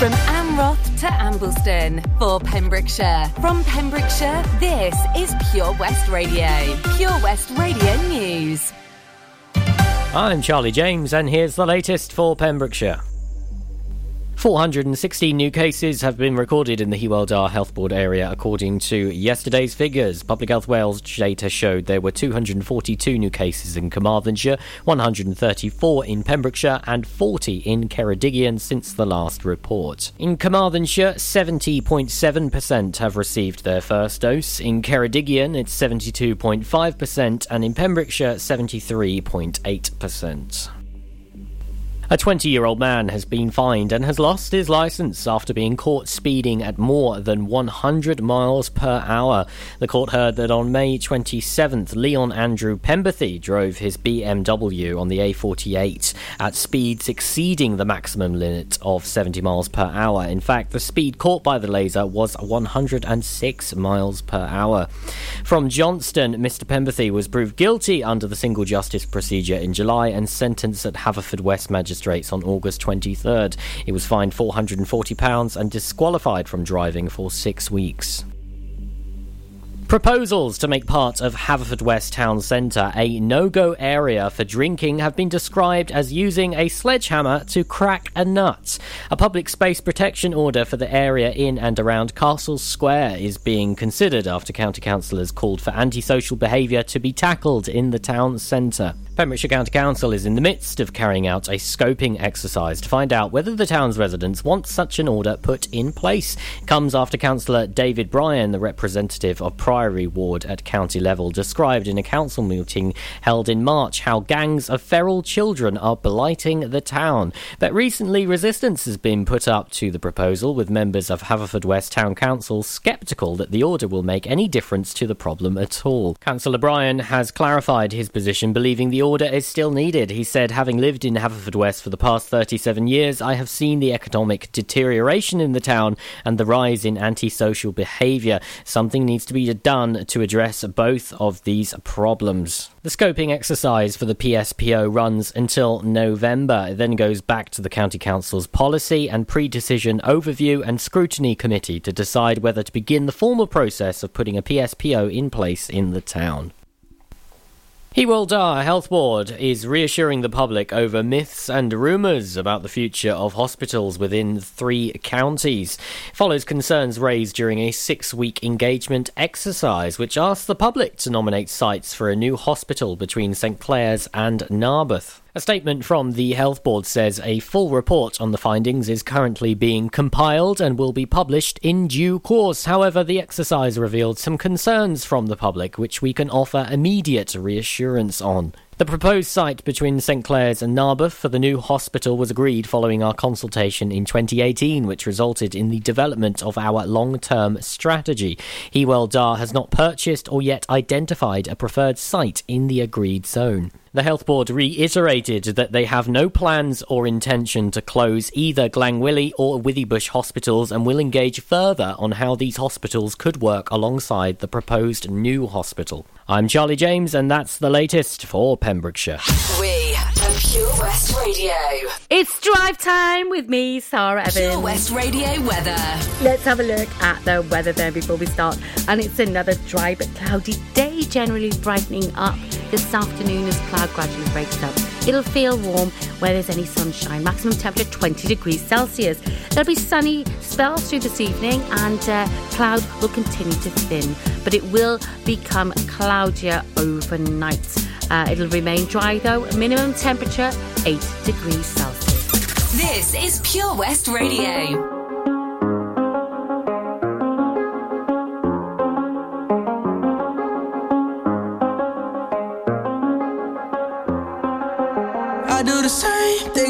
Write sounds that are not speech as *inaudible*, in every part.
From Amroth to Ambleston for Pembrokeshire. From Pembrokeshire, this is Pure West Radio. Pure West Radio News. I'm Charlie James, and here's the latest for Pembrokeshire. 416 new cases have been recorded in the Hywel Dda Health Board area, according to yesterday's figures. Public Health Wales data showed there were 242 new cases in Carmarthenshire, 134 in Pembrokeshire, and 40 in Ceredigion since the last report. In Carmarthenshire, 70.7% have received their first dose. In Ceredigion, it's 72.5%, and in Pembrokeshire, 73.8%. A 20 year old man has been fined and has lost his license after being caught speeding at more than 100 miles per hour. The court heard that on May 27th, Leon Andrew Pemberthy drove his BMW on the A48 at speeds exceeding the maximum limit of 70 miles per hour. In fact, the speed caught by the laser was 106 miles per hour. From Johnston, Mr. Pemberthy was proved guilty under the single justice procedure in July and sentenced at Haverfordwest Magistrates on August 23rd. He was fined £440 and disqualified from driving for six weeks. Proposals to make part of Haverfordwest Town Centre a no go area for drinking have been described as using a sledgehammer to crack a nut. A public space protection order for the area in and around Castle Square is being considered after county councillors called for antisocial behaviour to be tackled in the town centre. Pembrokeshire County Council is in the midst of carrying out a scoping exercise to find out whether the town's residents want such an order put in place. It comes after Councillor David Bryan, the representative of Priory Ward at county level, described in a council meeting held in March how gangs of feral children are blighting the town. But recently, resistance has been put up to the proposal, with members of Haverfordwest Town Council sceptical that the order will make any difference to the problem at all. Councillor Bryan has clarified his position, believing the order is still needed. He said, having lived in Haverfordwest for the past 37 years, I have seen the economic deterioration in the town and the rise in antisocial behaviour. Something needs to be done to address both of these problems. The scoping exercise for the PSPO runs until November. It then goes back to the County Council's policy and pre decision overview and scrutiny committee to decide whether to begin the formal process of putting a PSPO in place in the town. Dda Health Board is reassuring the public over myths and rumours about the future of hospitals within three counties. It follows concerns raised during a six week engagement exercise, which asked the public to nominate sites for a new hospital between St Clears and Narberth. A statement from the Health Board says a full report on the findings is currently being compiled and will be published in due course. However, the exercise revealed some concerns from the public, which we can offer immediate reassurance on. The proposed site between St Clears and Narberth for the new hospital was agreed following our consultation in 2018, which resulted in the development of our long term strategy. Hywel Dda has not purchased or yet identified a preferred site in the agreed zone. The Health Board reiterated that they have no plans or intention to close either Glangwili or Withybush hospitals and will engage further on how these hospitals could work alongside the proposed new hospital. I'm Charlie James, and that's the latest for Pembrokeshire. We are Pure West Radio. It's drive time with me, Sara Evans. Pure West Radio weather. Let's have a look at the weather then before we start. And it's another dry but cloudy day, generally brightening up this afternoon as cloud gradually breaks up. It'll feel warm where there's any sunshine. Maximum temperature 20 degrees Celsius. There'll be sunny spells through this evening and uh, cloud will continue to thin, but it will become cloudier overnight. Uh, it'll remain dry though. Minimum temperature 8 degrees Celsius. This is Pure West Radio.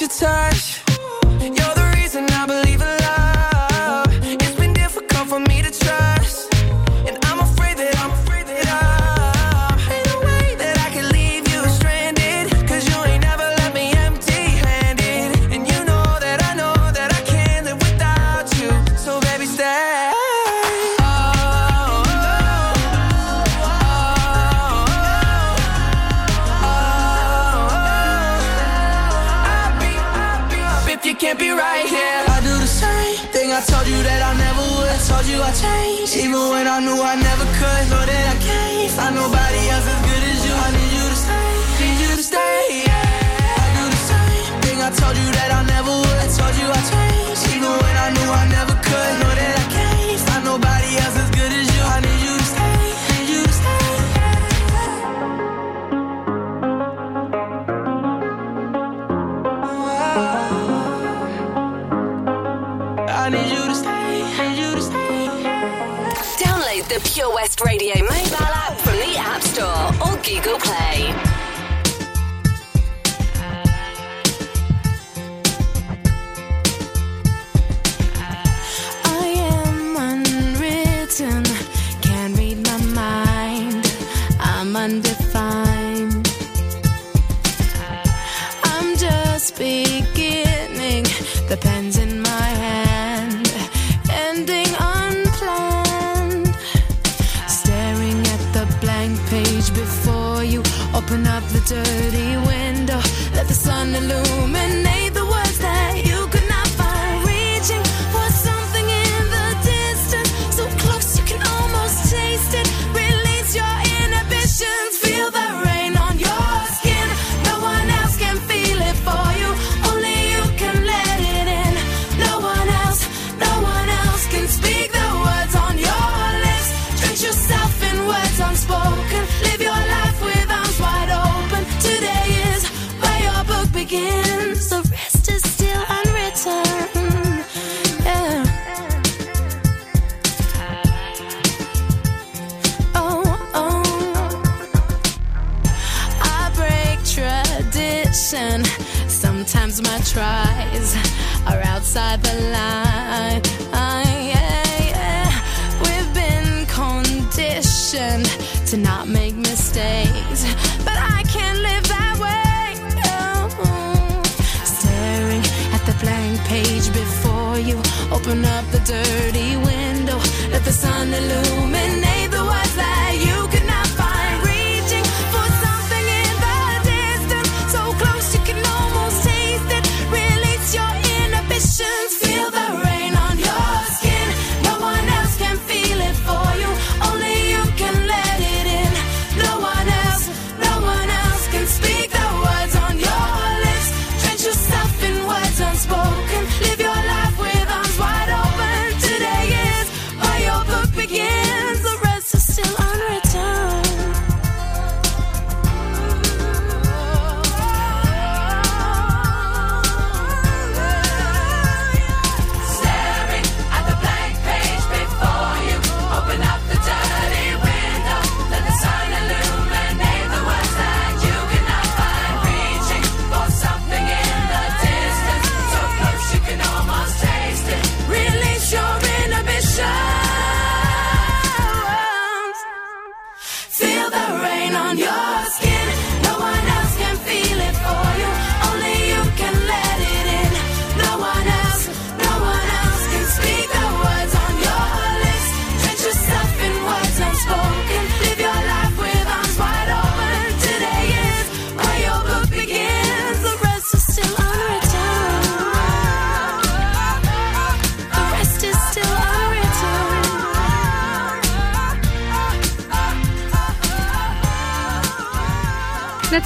your touch.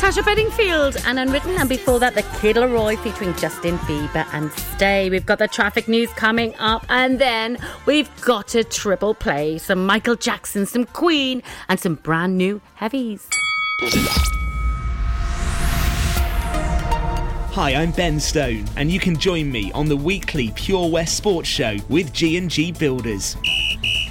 Natasha Bedingfield and Unwritten, and before that, The Kid LAROI featuring Justin Bieber and Stay. We've got the traffic news coming up, and then we've got a triple play some Michael Jackson, some Queen, and some brand new heavies. Hi, I'm Ben Stone, and you can join me on the weekly Pure West Sports Show with G&G Builders.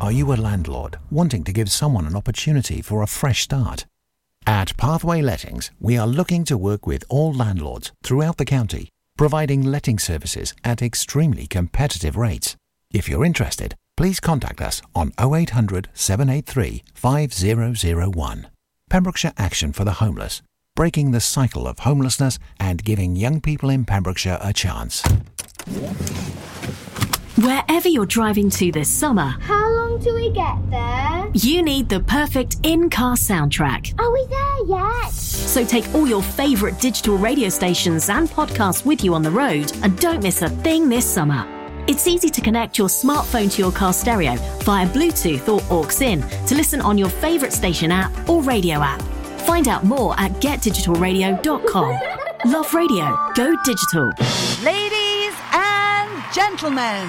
Are you a landlord wanting to give someone an opportunity for a fresh start? At Pathway Lettings, we are looking to work with all landlords throughout the county, providing letting services at extremely competitive rates. If you're interested, please contact us on 0800 783 5001. Pembrokeshire Action for the Homeless, breaking the cycle of homelessness and giving young people in Pembrokeshire a chance. Wherever you're driving to this summer, How long do we get there? you need the perfect in car soundtrack. Are we there yet? So take all your favourite digital radio stations and podcasts with you on the road and don't miss a thing this summer. It's easy to connect your smartphone to your car stereo via Bluetooth or aux in to listen on your favourite station app or radio app. Find out more at getdigitalradio.com. *laughs* Love radio. Go digital. Ladies and gentlemen,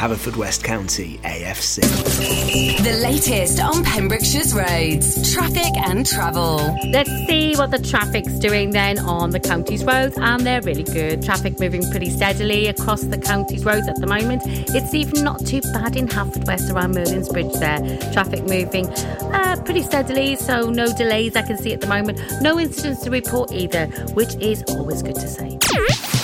Haverfordwest County AFC. The latest on Pembrokeshire's roads, traffic and travel. Let's see what the traffic's doing then on the county's roads, and they're really good. Traffic moving pretty steadily across the county's roads at the moment. It's even not too bad in Haverfordwest around Merlin's Bridge there. Traffic moving uh, pretty steadily, so no delays I can see at the moment. No incidents to report either, which is always good to say.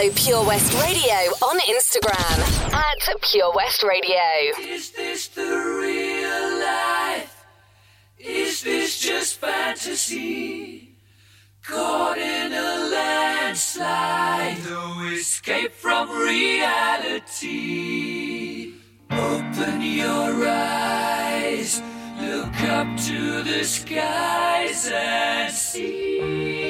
Follow Pure West Radio on Instagram at Pure West Radio. Is this the real life? Is this just fantasy? Caught in a landslide, no escape from reality. Open your eyes, look up to the skies and see.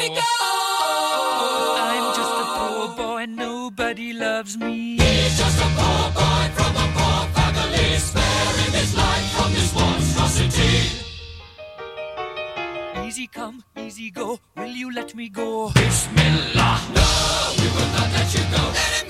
Figaro. Magnifico! I'm just a poor boy, nobody loves me. He's just a poor boy from a poor family, sparing his life from this monstrosity. Easy come, easy go. Will you let me go? Bismillah. No, we will not let you go. Let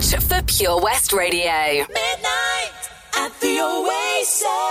search for Pure West Radio. Midnight at the Oasis.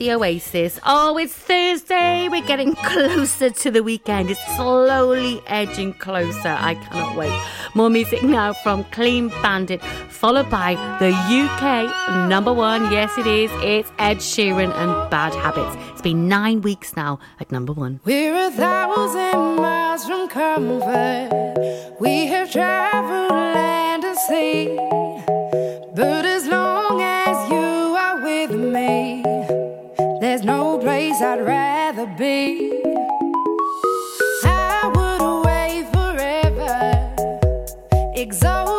the Oasis. Oh, it's Thursday. We're getting closer to the weekend. It's slowly edging closer. I cannot wait. More music now from Clean Bandit, followed by the UK number one. Yes, it is. It's Ed Sheeran and Bad Habits. It's been nine weeks now at number one. We're a thousand miles from comfort. We have traveled land and sea, but place I'd rather be. I would away forever, exalted.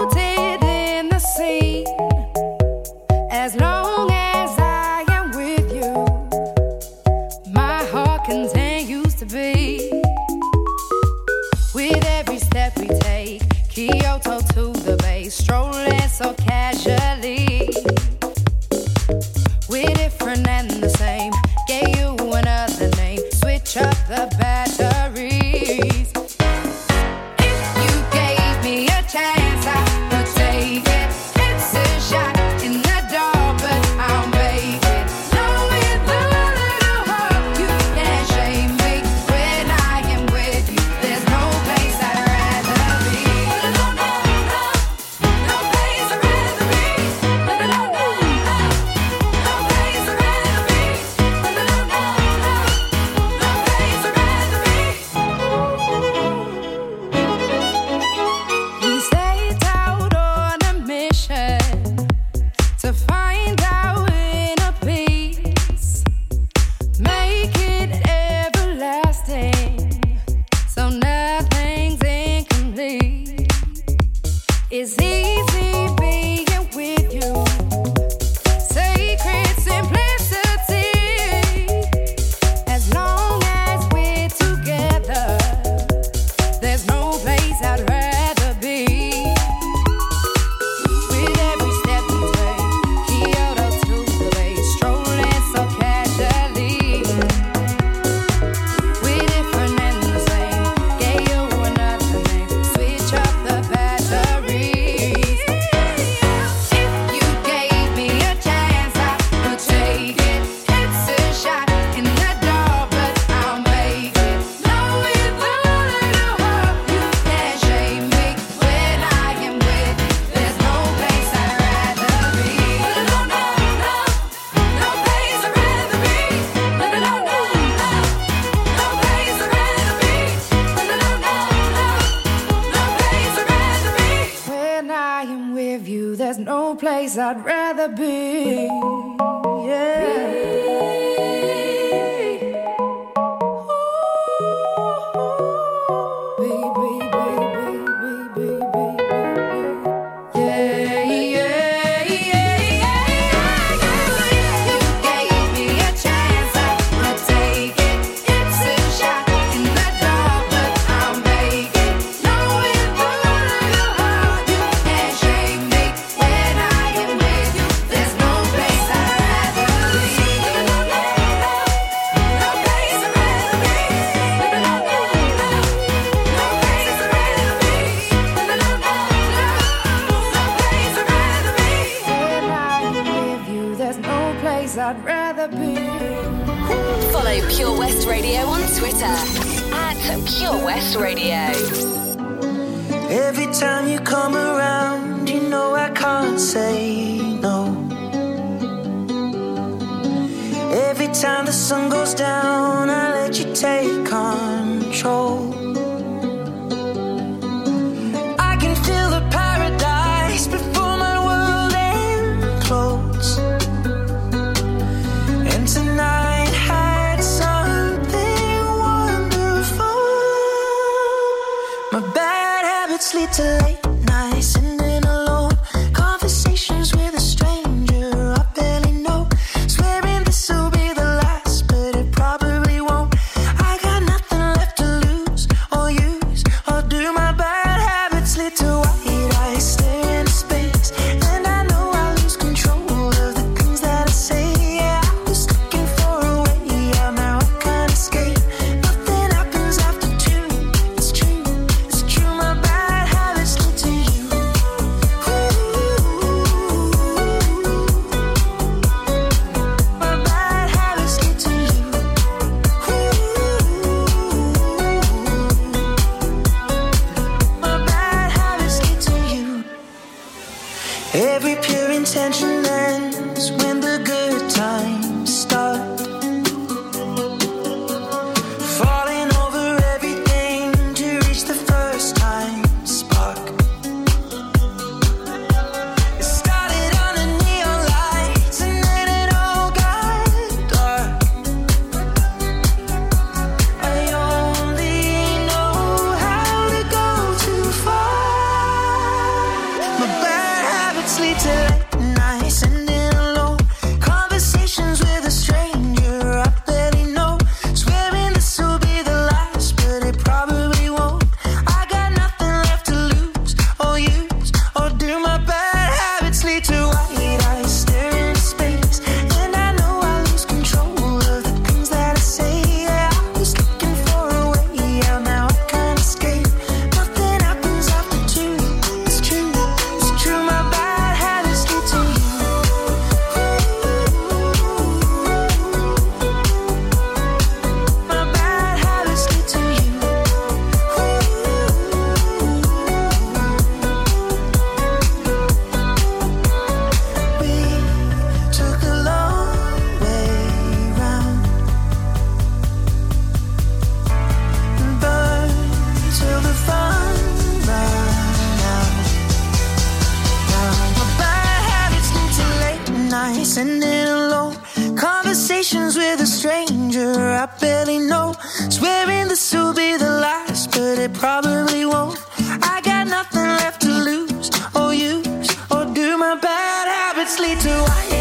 nicely to I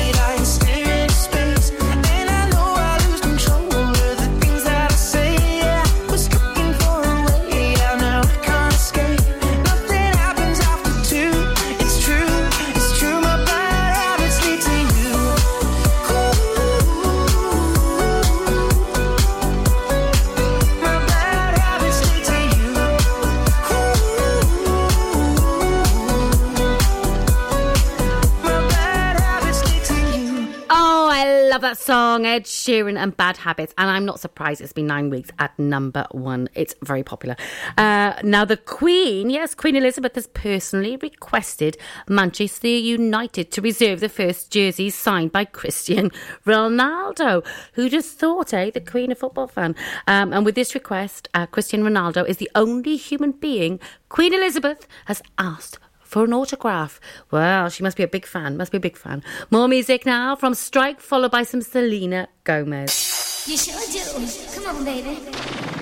song, Ed Sheeran and Bad Habits. And I'm not surprised it's been nine weeks at number one. It's very popular. Uh, now, the Queen, yes, Queen Elizabeth has personally requested Manchester United to reserve the first jerseys signed by Cristiano Ronaldo. Who just thought, eh, the Queen, a football fan? Um, and with this request, uh, Cristiano Ronaldo is the only human being Queen Elizabeth has asked for an autograph. Well, she must be a big fan, must be a big fan. More music now from Strike, followed by some Selena Gomez. You sure do. Come on, baby.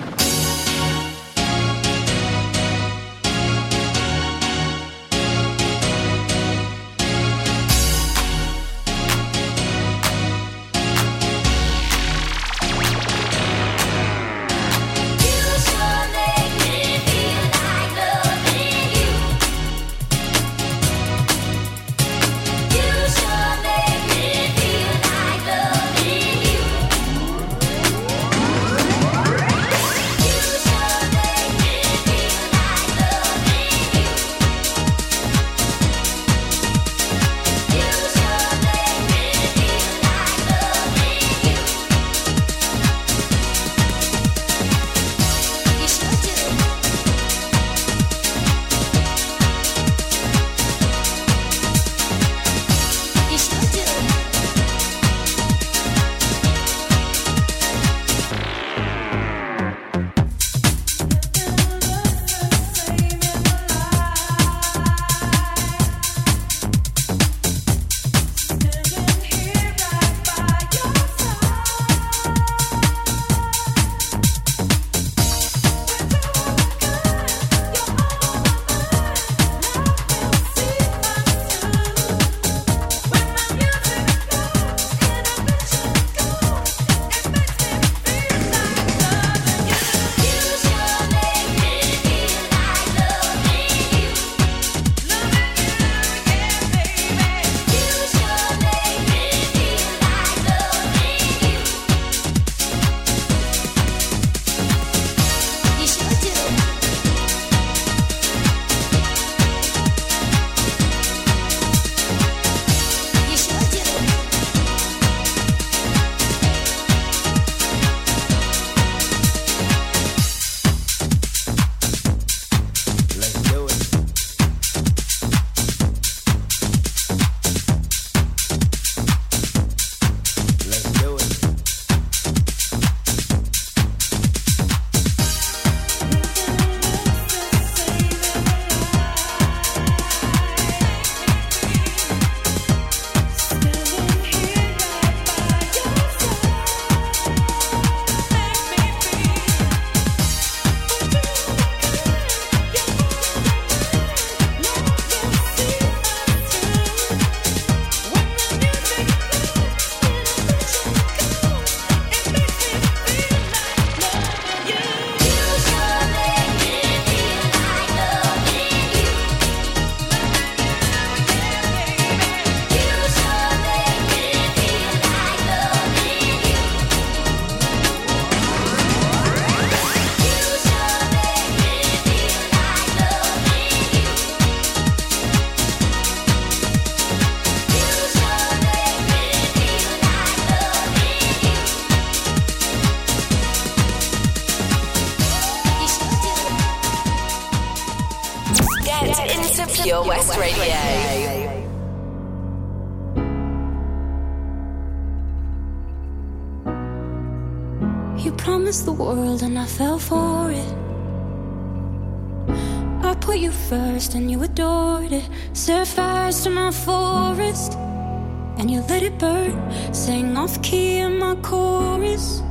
Sang off key in my chorus,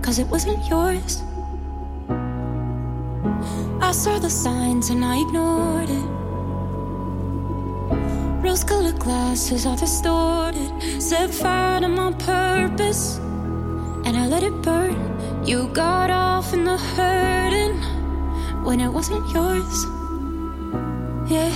cause it wasn't yours. I saw the signs and I ignored it. Rose colored glasses are distorted. Set fire to my purpose and I let it burn. You got off in the hurting when it wasn't yours. Yeah,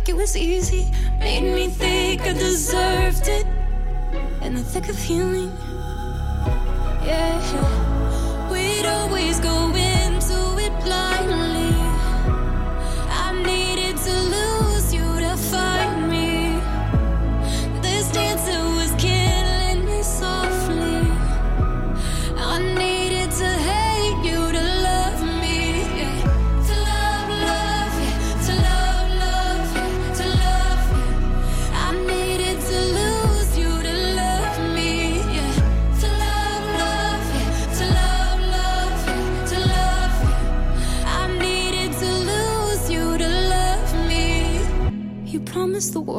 like it was easy. Made me think I deserved it in the thick of healing. Yeah, we'd always go into it blindly.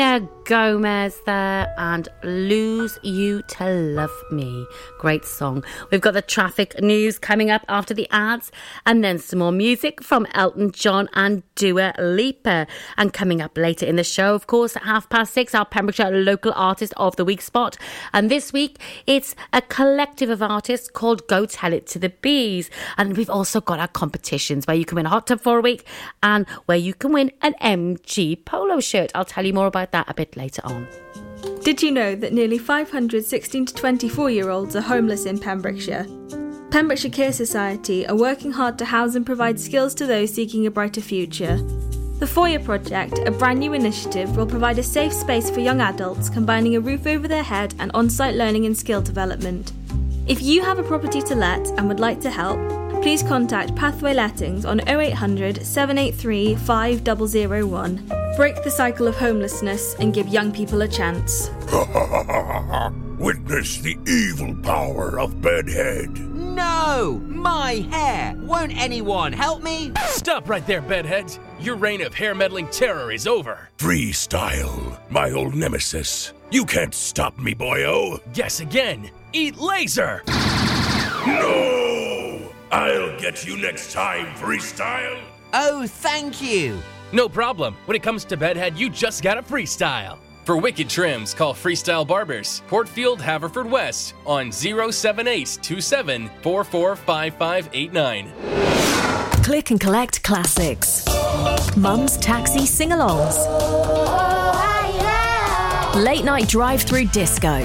Us. Gomez there and Lose You to Love Me. Great song. We've got the traffic news coming up after the ads and then some more music from Elton John and Dua Lipa. And coming up later in the show, of course, at half past six, our Pembrokeshire Local Artist of the Week spot. And this week, it's a collective of artists called Go Tell It to the Bees. And we've also got our competitions where you can win a hot tub for a week and where you can win an MG polo shirt. I'll tell you more about that a bit later on. Did you know that nearly 500 16 to 24 year olds are homeless in Pembrokeshire? Pembrokeshire Care Society are working hard to house and provide skills to those seeking a brighter future. The Foyer Project, a brand new initiative, will provide a safe space for young adults, combining a roof over their head and on site learning and skill development. If you have a property to let and would like to help, please contact Pathway Lettings on 0800 783 5001. Break the cycle of homelessness and give young people a chance. *laughs* Witness the evil power of Bedhead. No! My hair! Won't anyone help me? Stop right there, Bedhead! Your reign of hair meddling terror is over. Freestyle, my old nemesis. You can't stop me, boyo. Guess again. Eat laser. No! I'll get you next time, Freestyle. Oh, thank you. No problem. When it comes to bedhead, you just gotta freestyle. For wicked trims, call Freestyle Barbers, Portfield, Haverfordwest on 078 27 Click and collect classics. Mum's taxi sing alongs. Late night drive through disco.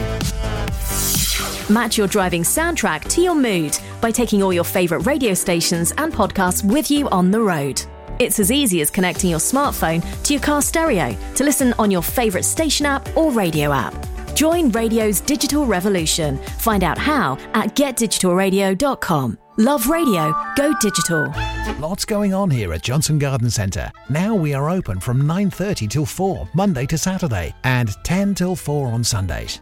Match your driving soundtrack to your mood by taking all your favourite radio stations and podcasts with you on the road. It's as easy as connecting your smartphone to your car stereo to listen on your favourite station app or radio app. Join radio's digital revolution. Find out how at getdigitalradio.com. Love radio, go digital. Lots going on here at Johnston Garden Centre. Now we are open from 9:30 till 4 Monday to Saturday and 10 till 4 on Sundays.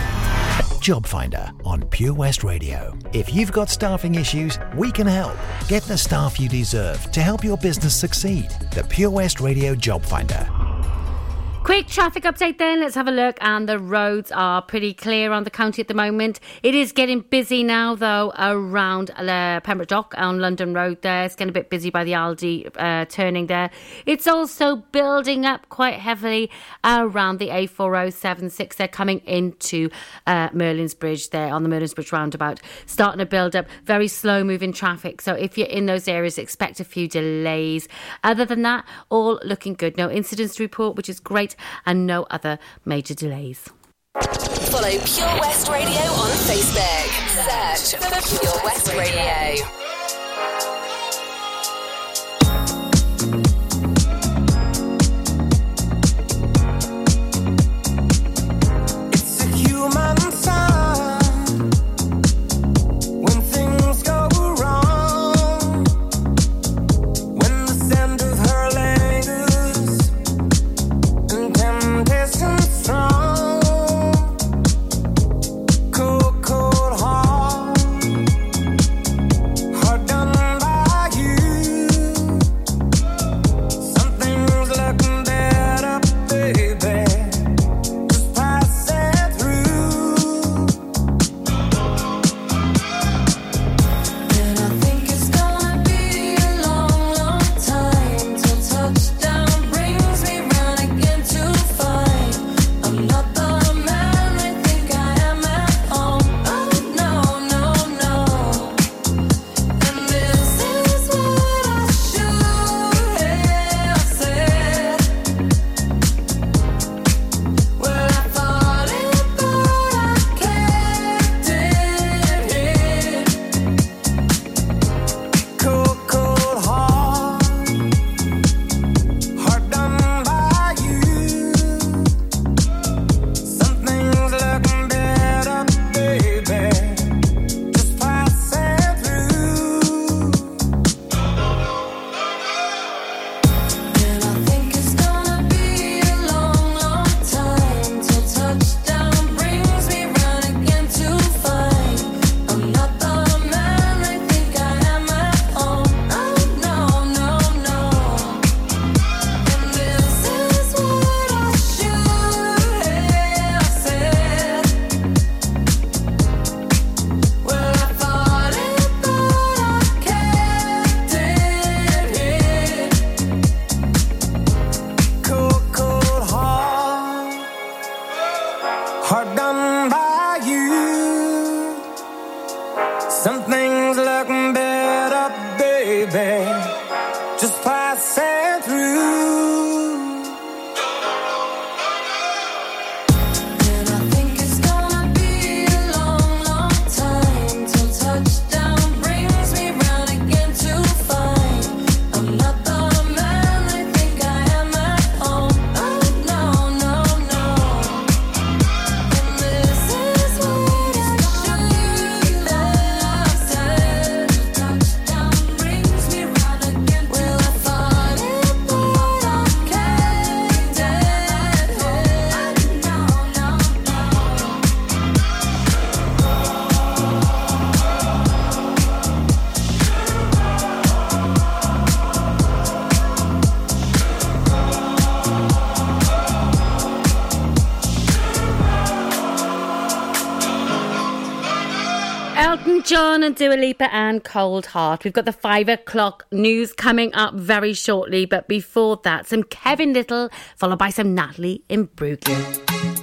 Job Finder on Pure West Radio. If you've got staffing issues, we can help. Get the staff you deserve to help your business succeed. The Pure West Radio Job Finder. Quick traffic update then. Let's have a look. And the roads are pretty clear on the county at the moment. It is getting busy now, though, around uh, Pembroke Dock on London Road there. It's getting a bit busy by the Aldi uh, turning there. It's also building up quite heavily around the A4076. They're coming into uh, Merlin's Bridge there on the Merlin's Bridge roundabout. Starting to build up very slow moving traffic. So if you're in those areas, expect a few delays. Other than that, all looking good. No incidents to report, which is great and no other major delays. Follow Pure West Radio on Facebook. Search for Pure West Radio. Elton John and Dua Lipa and Cold Heart. We've got the five o'clock news coming up very shortly, but before that, some Kevin Lyttle followed by some Natalie Imbruglia.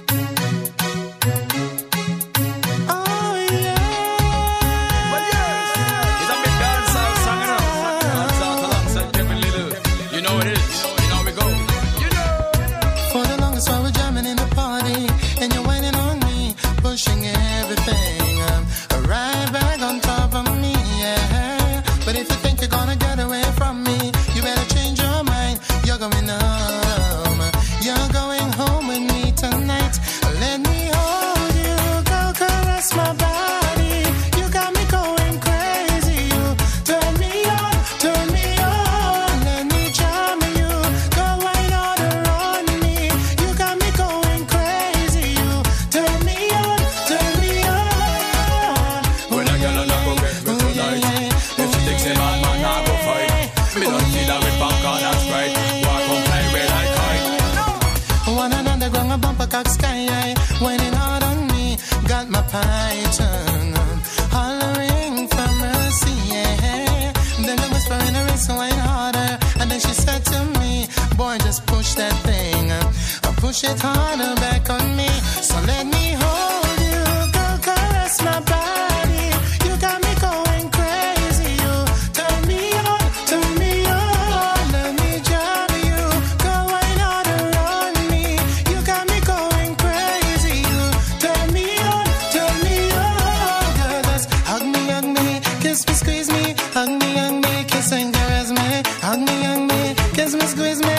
always me.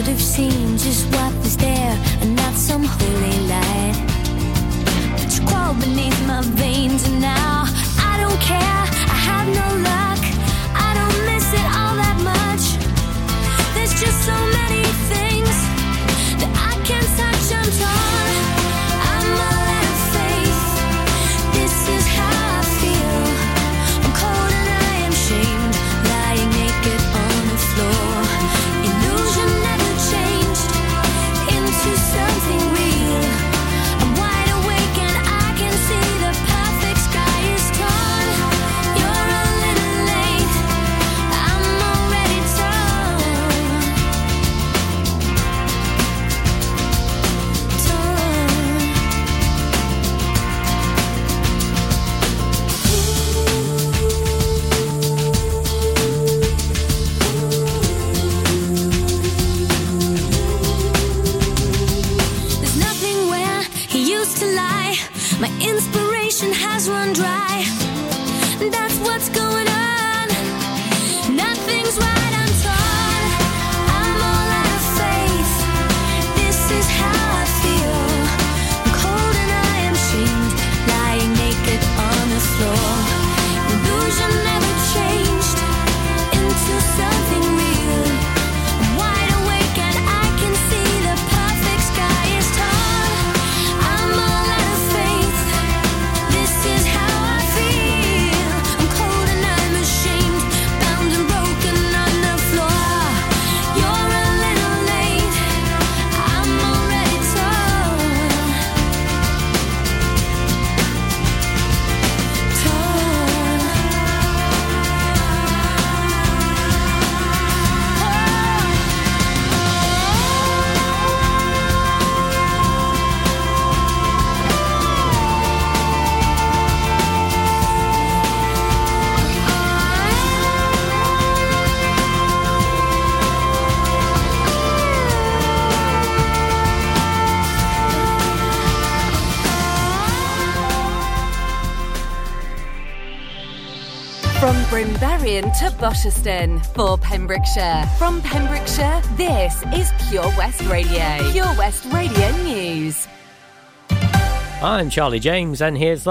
should have seen just what was there and not some holy light. you crawl beneath my veins and now I don't care. I have no love. Crian to Bosherston for Pembrokeshire. From Pembrokeshire, this is Pure West Radio. Pure West Radio News. I'm Charlie James, and here's